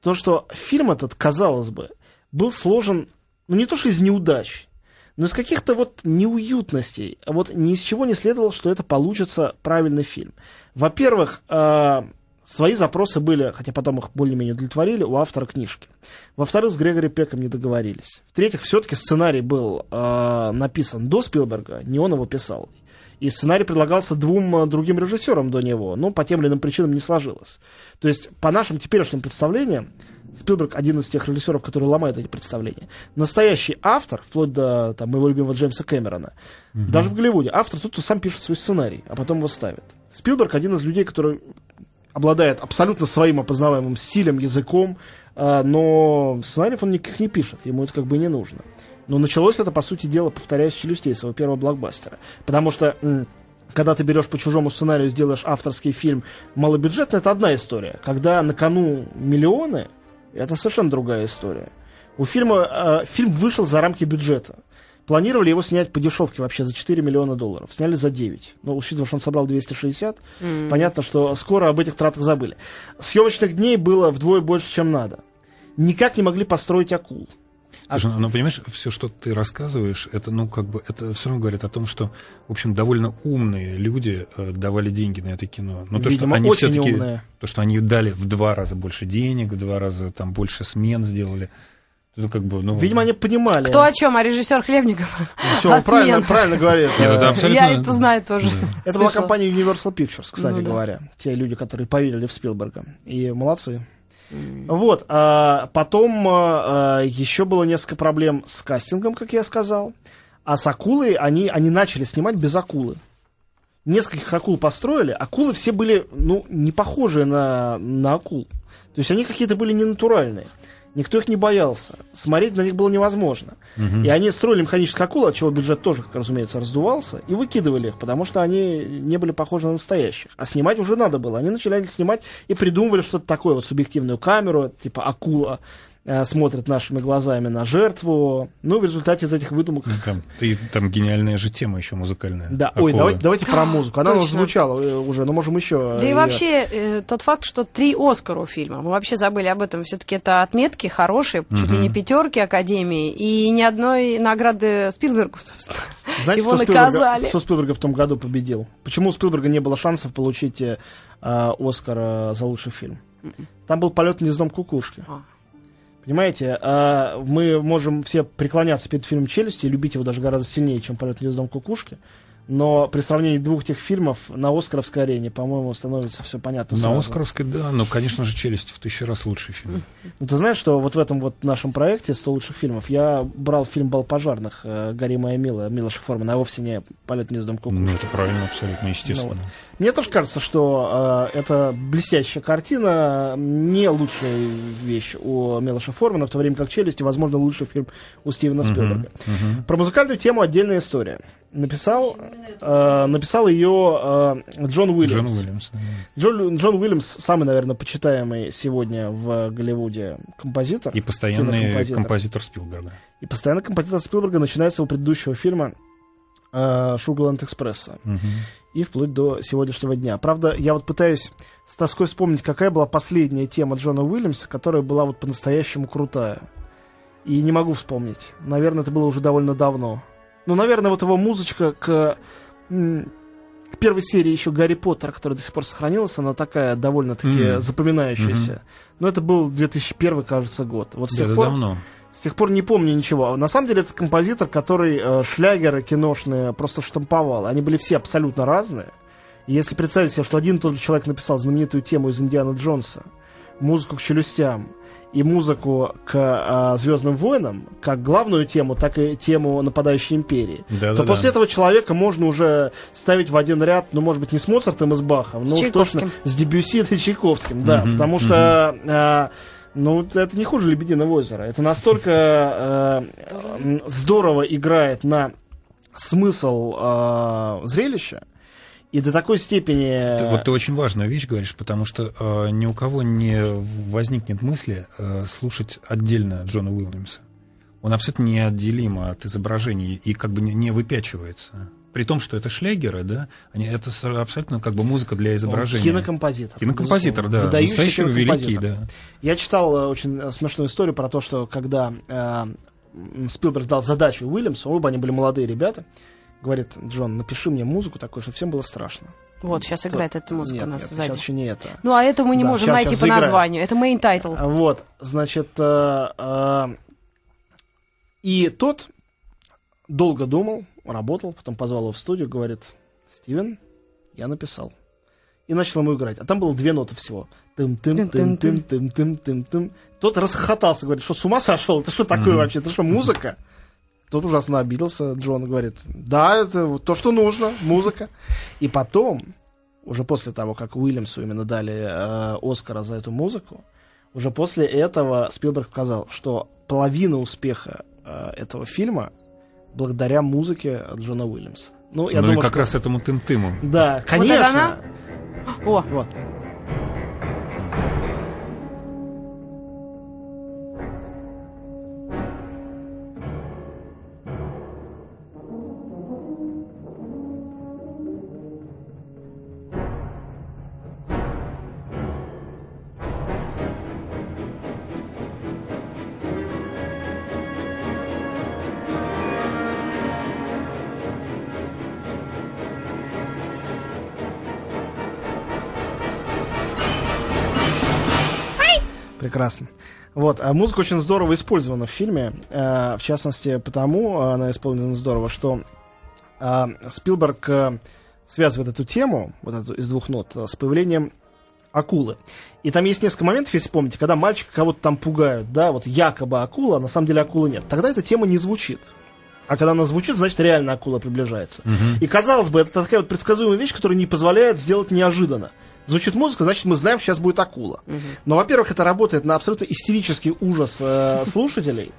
То, что фильм этот, казалось бы, был сложен, ну не то что из неудач, но из каких-то вот неуютностей. А Вот ни из чего не следовало, что это получится правильный фильм. Во-первых, э, свои запросы были, хотя потом их более-менее удовлетворили, у автора книжки. Во-вторых, с Грегори Пеком не договорились. В-третьих, все-таки сценарий был э, написан до Спилберга, не он его писал. И сценарий предлагался двум э, другим режиссерам до него, но по тем или иным причинам не сложилось. То есть, по нашим теперешним представлениям, Спилберг один из тех режиссеров, который ломает эти представления. Настоящий автор, вплоть до там, моего любимого Джеймса Кэмерона, даже в Голливуде, автор тут сам пишет свой сценарий, а потом его ставит. Спилберг один из людей, который обладает абсолютно своим опознаваемым стилем, языком, э, но сценариев он никаких не пишет, ему это как бы не нужно. Но началось это, по сути дела, повторяясь, с челюстей своего первого блокбастера. Потому что когда ты берешь по чужому сценарию, сделаешь авторский фильм малобюджетный, это одна история. Когда на кону миллионы, это совершенно другая история. У фильма э, фильм вышел за рамки бюджета. Планировали его снять по дешевке вообще за 4 миллиона долларов. Сняли за 9. Но учитывая, что он собрал 260, понятно, что скоро об этих тратах забыли. Съемочных дней было вдвое больше, чем надо. Никак не могли построить акул. Слушай, ну, понимаешь, все, что ты рассказываешь, это, ну, как бы, это все равно говорит о том, что, в общем, довольно умные люди э, давали деньги на это кино. Но то, Видимо, что они все-таки, умные. то, что они дали в два раза больше денег, в два раза там больше смен сделали, это как бы, ну... Видимо, они понимали. Кто о чем? А режиссер Хлебников? Всё, А он правильно, правильно говорит. Нет, это абсолютно- Я это знаю тоже. Это была Слышала. компания Universal Pictures, кстати Ну да. говоря. Те люди, которые поверили в Спилберга. И молодцы. Вот. а, потом а, еще было несколько проблем с кастингом, как я сказал. А с акулой они, они начали снимать без акулы. Нескольких акул построили. Акулы все были, ну, не похожие на, на акул. То есть они какие-то были ненатуральные. Никто их не боялся. Смотреть на них было невозможно. И они строили механические акулы, от чего бюджет тоже, как разумеется, раздувался, и выкидывали их, потому что они не были похожи на настоящих. А снимать уже надо было. Они начали снимать и придумывали что-то такое, вот субъективную камеру, типа акула э, смотрит нашими глазами на жертву. Ну, в результате из этих выдумок... Там, и там гениальная же тема еще музыкальная. Да, ой, Акулы. давайте, давайте про музыку. Она у нас Точно. звучала э, уже, но можем еще... Да и её- вообще, э, тот факт, что три Оскара у фильма, мы вообще забыли об этом, все-таки это отметки хорошие, чуть ли не пятерки Академии, и ни одной награды Спилбергу, собственно. Знаете, Его кто Спилберга, наказали. кто Спилберга в том году победил? Почему у Спилберга не было шансов получить э, э, Оскар э, за лучший фильм? Там был полет гнездом кукушки. А. Понимаете, э, мы можем все преклоняться перед фильмом «Челюсти» и любить его даже гораздо сильнее, чем «Полет гнездом кукушки». Но при сравнении двух этих фильмов на Оскаровской арене, по-моему, становится все понятно На сразу. Оскаровской, да, ну, конечно же, «Челюсть» в тысячу раз лучший фильм. Ну, ты знаешь, что вот в этом вот нашем проекте 100 лучших фильмов я брал фильм «Бал пожарных» э, «Гори моя милая» Милоша Формана, а вовсе не «Полет гнездом кукушки». Ну, это правильно, абсолютно, Ну естественно. вот. Мне тоже кажется, что э, это блестящая картина, не лучшая вещь у Мелоша Формана, в то время как «Челюсти», возможно, лучший фильм у Стивена Спилберга. Мгм. Про музыкальную тему отдельная история. Написал, э, написал ее э, Джон Уильямс. Джон Уильямс. да. Джон, Джон Уильямс самый, наверное, почитаемый сегодня в Голливуде композитор. И постоянный кинокомпозитор. композитор Спилберга. И постоянно композитор Спилберга начинается с его предыдущего фильма э, «Шугаланд Экспресса» Мгм. и вплоть до сегодняшнего дня. Правда, я вот пытаюсь с тоской вспомнить, какая была последняя тема Джона Уильямса, которая была вот по-настоящему крутая. И не могу вспомнить. Наверное, это было уже довольно давно. Ну, наверное, вот его музычка к, к первой серии еще Гарри Поттера, которая до сих пор сохранилась, она такая довольно-таки Мгм. запоминающаяся. Но это был 2001, кажется, год. Вот с тех это пор... давно. С тех пор не помню ничего. На самом деле это композитор, который э, шлягеры киношные просто штамповал. Они были все абсолютно разные. И если представить себе, что один и тот же человек написал знаменитую тему из Индиана Джонса, музыку к челюстям и музыку к Звездным войнам, как главную тему, так и тему нападающей империи, Да, то да, после да. этого человека можно уже ставить в один ряд, ну, может быть, не с Моцартом и с Бахом, но уж точно с Дебюсси и Чайковским, да, Мгм, потому что э, ну, это не хуже «Лебединого озера». Это настолько э, здорово играет на смысл э, зрелища, и до такой степени... Ты- вот ты очень важную вещь говоришь, потому что э, ни у кого не возникнет мысли э, слушать отдельно Джона Уильямса. Он абсолютно неотделим от изображений и как бы не, не выпячивается. при том, что это шлягеры, да, они, это абсолютно как бы музыка для изображения. Кинокомпозитор. Кинокомпозитор, безусловно. да, настоящий великий, да. Я читал э, очень э, смешную историю про то, что когда э, Спилберг дал задачу Уильямсу, оба они были молодые ребята, говорит, Джон, напиши мне музыку такую, чтобы всем было страшно. Вот, сейчас играет эта музыка нет, у нас нет, сзади. сейчас еще не это. Ну, а это мы не да, можем сейчас, найти сейчас по заиграем. названию. Это main title. Вот, значит, э, э, и тот долго думал, работал, потом позвал его в студию, говорит, Стивен, я написал. И начал ему играть. А там было две ноты всего. Тым -тым -тым -тым -тым -тым -тым -тым. Тот расхохотался, говорит, что с ума сошел? Это что такое mm-hmm. вообще? Это что, музыка? Тот ужасно обиделся, Джон говорит, да, это вот то, что нужно, музыка. И потом, уже после того, как Уильямсу именно дали э, Оскара за эту музыку, уже после этого Спилберг сказал, что половина успеха э, этого фильма благодаря музыке Джона Уильямса. Ну, я ну думаю, и как что- раз этому тым-тыму. Да, это конечно. она? О, Вот. Прекрасно. Вот, а музыка очень здорово использована в фильме, э, в частности, потому она исполнена здорово, что э, Спилберг э, связывает эту тему, вот эту из двух нот, э, с появлением акулы. И там есть несколько моментов, если помните, когда мальчика кого-то там пугают, да, вот якобы акула, а на самом деле акулы нет. Тогда эта тема не звучит. А когда она звучит, значит реально акула приближается. И казалось бы, это такая вот предсказуемая вещь, которая не позволяет сделать неожиданно. Звучит музыка, значит, мы знаем, сейчас будет акула. Но, во-первых, это работает на абсолютно истерический ужас э, слушателей,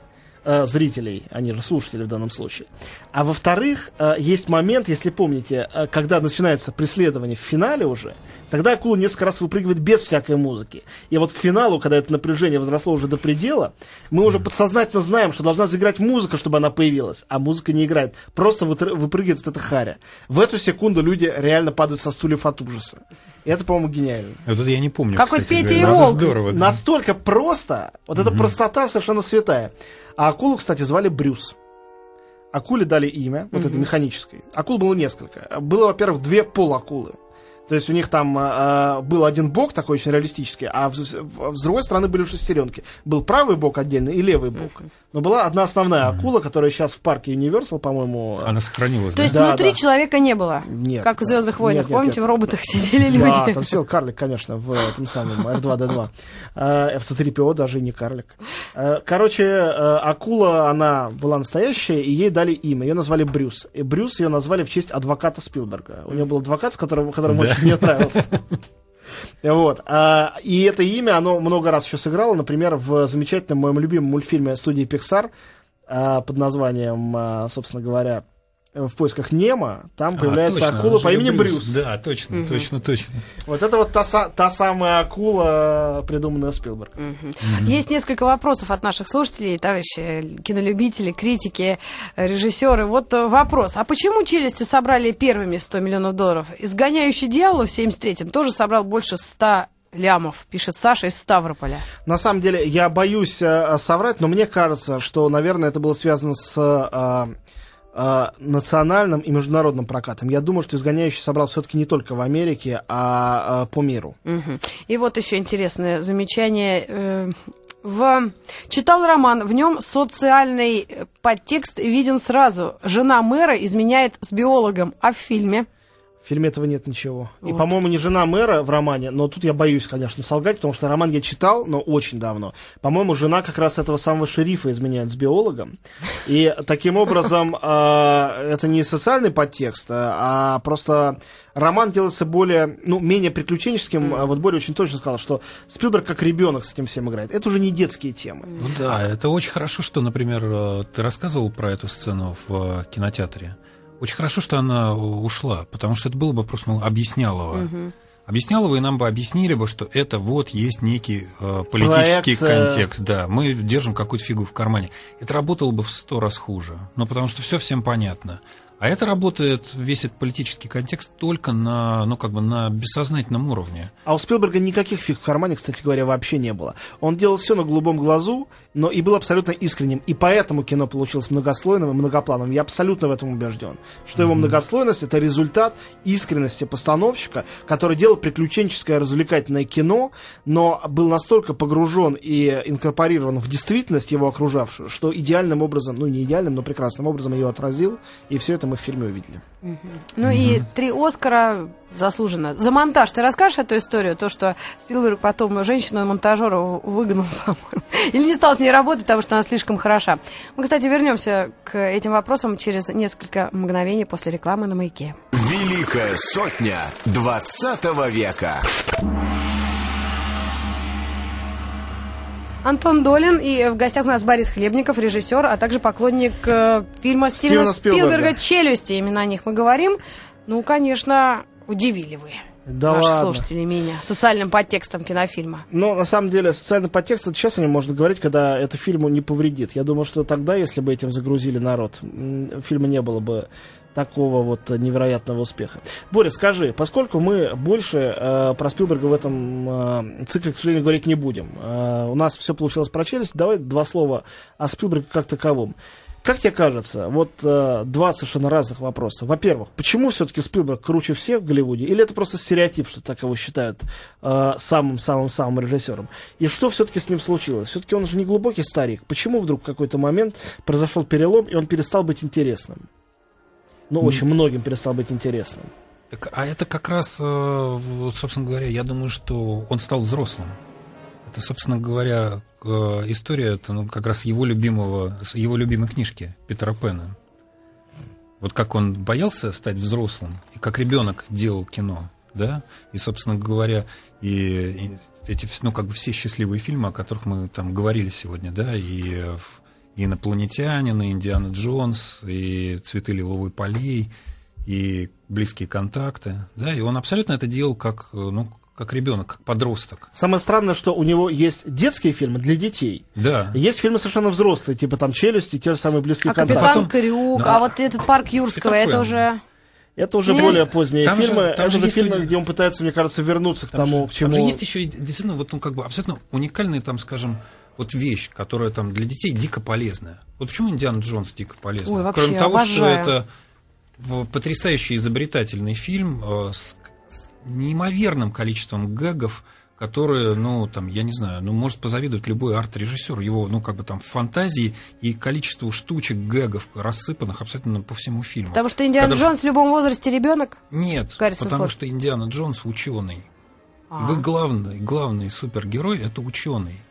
э, зрителей, они же слушатели в данном случае. А во-вторых, э, есть момент, если помните, э, когда начинается преследование в финале уже, тогда акула несколько раз выпрыгивает без всякой музыки. И вот к финалу, когда это напряжение возросло уже до предела, мы уже подсознательно знаем, что должна заиграть музыка, чтобы она появилась, а музыка не играет. Просто вытр- выпрыгивает вот эта харя. В эту секунду люди реально падают со стульев от ужаса. И это, по-моему, гениально. Вот это я не помню, Какой кстати Петя и Волк. Здорово. да. Настолько просто, вот эта простота совершенно святая. А акулу, кстати, звали Брюс. Акуле дали имя, вот это механической. Акул было несколько. Было, во-первых, две полакулы. То есть у них там э, был один бок такой очень реалистический, а в- в- с другой стороны были шестеренки. Был правый бок отдельно и левый бок. Но была одна основная акула, которая сейчас в парке Universal, по-моему. Она сохранилась, то да? есть Да, внутри да. человека не было? Нет. Как в «Звездных войнах». Нет, нет, Помните, нет. в роботах сидели Да, люди? там все карлик, конечно, в этом самом R2-D2. Э, F-103PO даже не карлик. Э, Короче, э, акула, она была настоящая, и ей дали имя. Ее назвали Брюс. И Брюс ее назвали в честь адвоката Спилберга. У него был адвокат, с которым, которому очень не нравился. Вот. А, И это имя, оно много раз еще сыграло. Например, в замечательном моем любимом мультфильме студии Pixar а, под названием, а, собственно говоря, в поисках Немо, там А, появляется точно, акула по имени Брюс. Да, точно, точно, точно. Вот это вот та, та самая акула, придуманная Спилбергом. Есть несколько вопросов от наших слушателей, товарищи кинолюбители, критики, э, режиссеры. Вот э, вопрос. А почему «Челюсти» собрали первыми 100 миллионов долларов? «Изгоняющий дьявола» в 73-м тоже собрал больше 100 лямов, пишет Саша из Ставрополя. На самом деле, я боюсь э, соврать, но мне кажется, что, наверное, это было связано с э, национальным и международным прокатом. Я думаю, что «Изгоняющий» собрал все-таки не только в Америке, а э, по миру. Мгм. И вот еще интересное замечание. э, В... Читал роман, в нем социальный э, подтекст виден сразу. Жена мэра изменяет с биологом, а в фильме... В фильме этого нет ничего. И, Вот. по-моему, не жена мэра в романе, но тут я боюсь, конечно, солгать, потому что роман я читал, но очень давно. По-моему, жена как раз этого самого шерифа изменяет с биологом. И таким образом э, это не социальный подтекст, а а просто роман делается более, ну, менее приключенческим. А Вот Боря очень точно сказал, что Спилберг как ребенок с этим всем играет. Это уже не детские темы. Ну да, это очень хорошо, что, например, э, ты рассказывал про эту сцену в э, кинотеатре. Очень хорошо, что она ушла, потому что это было бы просто ну, объяснялово. Объяснялово, и нам бы объяснили бы, что это вот есть некий э, политический Проекция. контекст. Да, мы держим какую-то фигу в кармане. Это работало бы в сто раз хуже. Ну, потому что все всем понятно. А это работает, весь этот политический контекст, только на, ну, как бы на бессознательном уровне. А у Спилберга никаких фиг в кармане, кстати говоря, вообще не было. Он делал все на голубом глазу, но и был абсолютно искренним. И поэтому кино получилось многослойным и многоплановым. Я абсолютно в этом убежден. Что его многослойность это результат искренности постановщика, который делал приключенческое развлекательное кино, но был настолько погружен и инкорпорирован в действительность его окружавшую, что идеальным образом, ну не идеальным, но прекрасным образом ее отразил. И все это мы в фильме увидели. Ну и три Оскара заслуженно. За монтаж ты расскажешь эту историю? То, что Спилберг потом женщину-монтажера выгнал, по-моему. Или не стал с ней работать, потому что она слишком хороша. Мы, кстати, вернемся к этим вопросам через несколько мгновений после рекламы на «Маяке». Великая сотня 20 века. Антон Долин и в гостях у нас Борис Хлебников, режиссер, а также поклонник э, фильма Стивена, Стивена Спилберга. Спилберга «Челюсти». Именно о них мы говорим. Ну, конечно, удивили вы. Да наших ладно. слушателей меня социальным подтекстом кинофильма. Но на самом деле социальный подтекст это сейчас о нем можно говорить, когда это фильму не повредит. Я думаю, что тогда, если бы этим загрузили народ, фильма не было бы такого вот невероятного успеха. Боря, скажи, поскольку мы больше э, про Спилберга в этом э, цикле, к сожалению, говорить не будем, э, у нас все получилось про челюсть, давай два слова о Спилберге как таковом. Как тебе кажется, вот э, два совершенно разных вопроса. Во-первых, почему все-таки Спилберг круче всех в Голливуде? Или это просто стереотип, что так его считают э, самым-самым-самым режиссером? И что все-таки с ним случилось? Все-таки он же не глубокий старик. Почему вдруг в какой-то момент произошел перелом, и он перестал быть интересным? Ну, очень многим перестал быть интересным. Так, а это как раз, э, собственно говоря, я думаю, что он стал взрослым. Это, собственно говоря, э, история это, ну, как раз его любимого, его любимой книжки Питера Пэна. Вот как он боялся стать взрослым, и как ребенок делал кино, да, и, собственно говоря, и, и эти, ну, как бы все счастливые фильмы, о которых мы там говорили сегодня, да, и, э, и «Инопланетянин», и «Индиана Джонс», и «Цветы лиловой полей», и «Близкие контакты», да, и он абсолютно это делал как, э, ну, как ребенок, как подросток. Самое странное, что у него есть детские фильмы для детей. Да. Есть фильмы совершенно взрослые, типа там «Челюсти», те же самые «Близкие А контакты». «Капитан потом- Крюк», Ну, а вот этот «Парк Юрского», это Пэн. уже... Это уже Не, более поздние там же- фильмы. там это же же фильмы, люди- где он пытается, мне кажется, вернуться к Там тому, же, к чему... там же есть еще действительно вот, ну, как бы абсолютно уникальная, там, скажем, вот вещь, которая там для детей дико полезная. Вот почему Индиана Джонс дико полезна? Ой, вообще, Кроме того, обожаю. что это в- потрясающий изобретательный фильм э, с, неимоверным количеством гэгов, которые, ну, там, я не знаю, ну, может позавидовать любой арт-режиссер, его, ну, как бы там фантазии и количеству штучек, гэгов, рассыпанных абсолютно по всему фильму. Потому что Индиана Когда- Джонс в любом возрасте ребенок. Нет, Гаррисон потому Форд. что Индиана Джонс ученый. А. Вы главный, главный супергерой это ученый.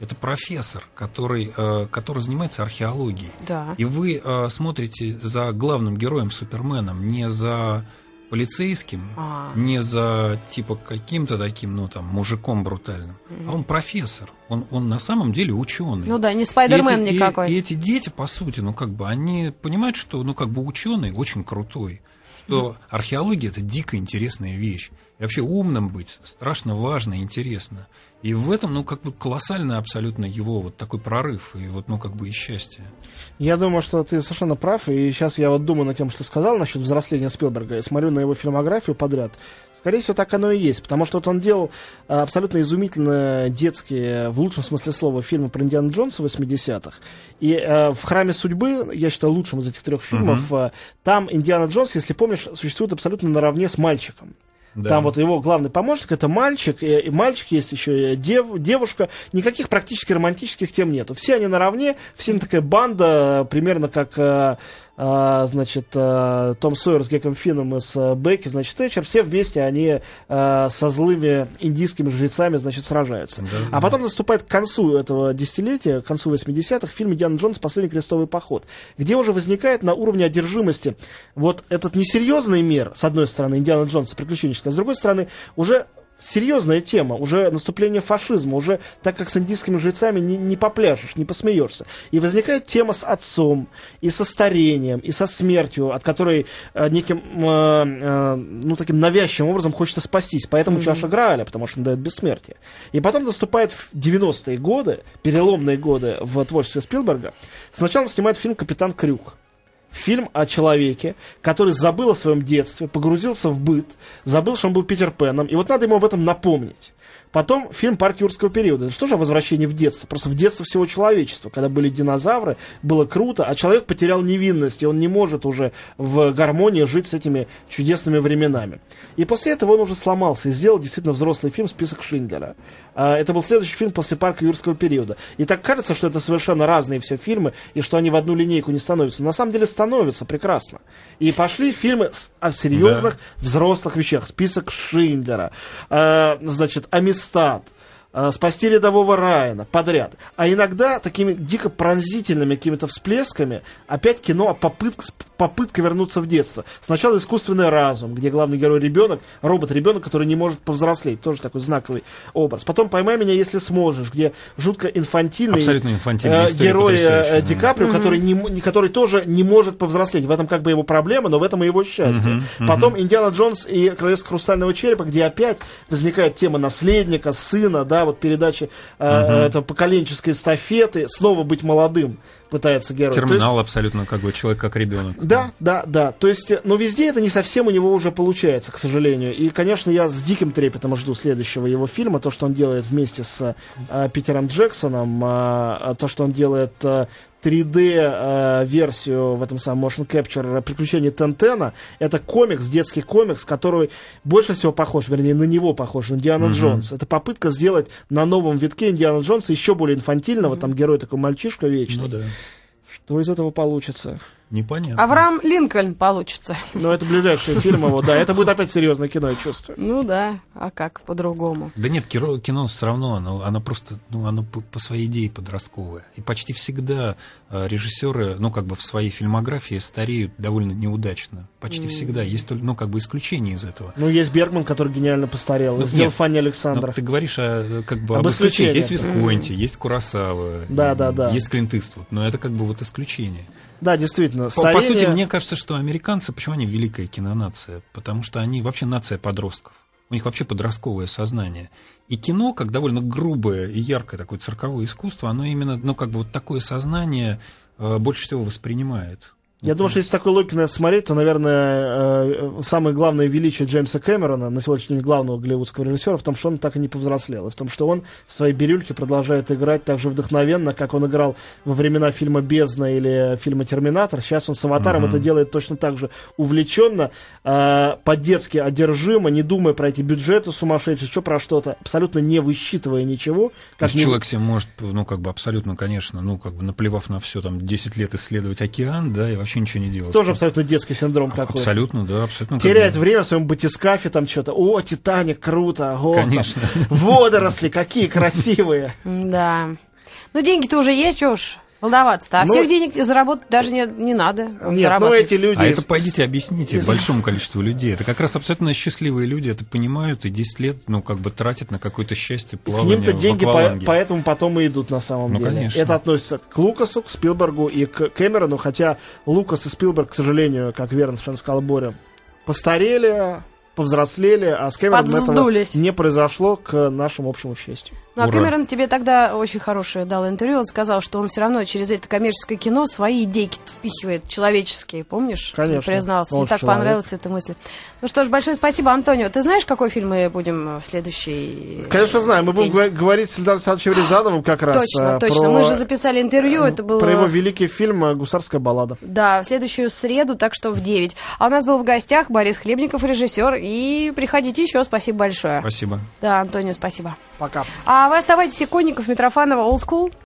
Это профессор, который, э, который занимается археологией. Да. И вы э, смотрите за главным героем Суперменом, не за полицейским, А. не за типа каким-то таким, ну там, мужиком брутальным. А он профессор. Он, он на самом деле ученый. Ну да, не И Спайдермен эти- и- никакой. И, эти дети, по сути, ну как бы, они понимают, что, ну как бы ученый очень крутой, что археология это дико интересная вещь. И вообще умным быть страшно важно и интересно. И в этом, ну, как бы колоссальный абсолютно его вот такой прорыв, и вот, ну, как бы и счастье. Я думаю, что ты совершенно прав, и сейчас я вот думаю над тем, что ты сказал насчет взросления Спилберга, и смотрю на его фильмографию подряд. Скорее всего, так оно и есть, потому что вот он делал а, абсолютно изумительно детские, в лучшем смысле слова, фильмы про Индиана Джонса 80-х. И э, в «Храме судьбы», я считаю, лучшим из этих трех фильмов, э, там Индиана Джонс, если помнишь, существует абсолютно наравне с мальчиком. Да. Там вот его главный помощник это мальчик, и, и мальчик есть еще и дев- девушка. Никаких практически романтических тем нету. Все они наравне, все они такая банда, примерно как э, значит, э, Том Сойер с Геком Финном и с э, Бекки, значит, Тэтчер. Все вместе они э, со злыми индийскими жрецами, значит, сражаются. Да. А потом наступает к концу этого десятилетия, к концу 80-х, фильм «Диана Джонс. Последний крестовый поход», где уже возникает на уровне одержимости вот этот несерьезный мир, с одной стороны, Индиана Джонса, приключенческая, а с другой стороны, уже серьезная тема, уже наступление фашизма, уже так как с индийскими жрецами не, не попляшешь, не посмеешься. И возникает тема с отцом, и со старением, и со смертью, от которой э, неким, э, э, ну, таким навязчивым образом хочется спастись. Поэтому чаша Грааля, потому что он дает бессмертие. И потом наступает в 90-е годы, переломные годы в творчестве Спилберга. Сначала снимает фильм «Капитан Крюк». Фильм о человеке, который забыл о своем детстве, погрузился в быт, забыл, что он был Питер Пеном, и вот надо ему об этом напомнить. Потом фильм «Парк юрского периода». Это что же возвращение в детство? Просто в детство всего человечества. Когда были динозавры, было круто, а человек потерял невинность, и он не может уже в гармонии жить с этими чудесными временами. И после этого он уже сломался и сделал действительно взрослый фильм «Список Шиндлера». А, Это был следующий фильм после «Парка юрского периода». И так кажется, что это совершенно разные все фильмы, и что они в одну линейку не становятся. На самом деле становятся прекрасно. И пошли фильмы с- о серьезных взрослых вещах. «Список Шиндлера», а, значит, «Амистад», спасти рядового Райана подряд. А иногда такими дико пронзительными какими-то всплесками опять кино о попытке, попытка вернуться в детство. Сначала искусственный разум, где главный герой ребенок, робот-ребенок, который не может повзрослеть. Тоже такой знаковый образ. Потом «Поймай меня, если сможешь», где жутко инфантильный, Абсолютно инфантильная э, герой э, Ди. Каприо, который, не, который тоже не может повзрослеть. В этом как бы его проблема, но в этом и его счастье. Потом «Индиана Джонс и Королевство Хрустального Черепа», где опять возникает тема наследника, сына, да, вот передачи э, это поколенческой эстафеты, снова быть молодым пытается герой. То есть- Терминал абсолютно как бы человек как ребенок. да, да, да. То есть, э, но везде это не совсем у него уже получается, к сожалению. И, конечно, я с диким трепетом жду следующего его фильма. То, что он делает вместе с э, Питером Джексоном, а, то, что он делает э, 3D-версию в этом самом Motion Capture «Приключения Тентена». Это комикс, детский комикс, который больше всего похож, вернее, на него похож, на Индиана Джонс. Это попытка сделать на новом витке Индиана Джонса еще более инфантильного. Там герой такой мальчишка вечный. Ну да. Что из этого получится? Непонятно. Авраам Линкольн получится. Ну, это ближайший фильм его, да. Это будет опять серьезное кино, я чувствую. Ну да, а как по-другому? Да нет, кино, кино все равно, оно, оно просто, ну, оно по, по своей идее подростковое. И почти всегда э, режиссеры, ну, как бы в своей фильмографии стареют довольно неудачно. Почти всегда. Есть только, ну, как бы исключения из этого. Ну, есть Бергман, который гениально постарел. Ну, Сделал нет. Фанни Но Александров. ты говоришь о, как бы, Об об, исключениях. Есть. Висконти, есть Курасава, Да, да, да. есть Клинт Иствуд, но это как бы вот исключение. Да, действительно. По, Старение... по сути, мне кажется, что американцы, почему они великая кинонация? Потому что они вообще нация подростков. У них вообще подростковое сознание. И кино, как довольно грубое и яркое такое цирковое искусство, оно именно, ну, как бы вот такое сознание э, больше всего воспринимает. Я думаю, что если такой логике на это смотреть, то, наверное, э, самое главное величие Джеймса Кэмерона, на сегодняшний день главного голливудского режиссера, в том, что он так и не повзрослел. И в том, что он в своей бирюльке продолжает играть так же вдохновенно, как он играл во времена фильма «Бездна» или фильма «Терминатор». Сейчас он с «Аватаром» это делает точно так же увлеченно, э, по-детски одержимо, не думая про эти бюджеты сумасшедшие, что про что-то, абсолютно не высчитывая ничего. То есть не- человек себе может, ну, как бы абсолютно, конечно, ну, как бы наплевав на все, там, 10 лет исследовать океан, да, и вообще ничего не делать. Тоже абсолютно детский синдром какой-то. Абсолютно, да, абсолютно. теряет время в своем батискафе, там что-то. О, Титаник, круто. О, там Конечно. водоросли, какие красивые. Да. Ну, деньги-то уже есть, что уж волноваться-то. А Ну- всех денег заработать даже не, не надо. Нет, ну эти люди... А это пойдите объясните из- большому количеству людей. Это как раз абсолютно счастливые люди, это понимают и 10 лет, ну, как бы тратят на какое-то счастье К плавание ним-то в деньги по- поэтому потом и идут на самом Ну, деле. конечно. Это относится к Лукасу, к Спилбергу и к Кэмерону, хотя Лукас и Спилберг, к сожалению, как верно совершенно сказал Боря, постарели, повзрослели, а с Кэмероном этого не произошло к нашему общему счастью. Ну, а Ура. Кэмерон тебе тогда очень хорошее дал интервью. Он сказал, что он все равно через это коммерческое кино свои идейки впихивает, человеческие, помнишь? Конечно. Признался. Он Мне так человек. понравилась эта мысль. Ну что ж, большое спасибо, Антонио. Ты знаешь, какой фильм мы будем в следующий... Конечно, знаю. Мы будем день? говор- говорить с Эльдаром Александровичем Рязановым как раз. Точно, э, точно. про- Мы же записали интервью, это было... Про его великий фильм э, «Гусарская баллада». Да, в следующую среду, так что в 9. А у нас был в гостях Борис Хлебников, режиссер. И приходите еще, спасибо большое. Спасибо. Да, Антонио, спасибо. Пока. А вы оставайтесь Иконников, Митрофанова, Old School.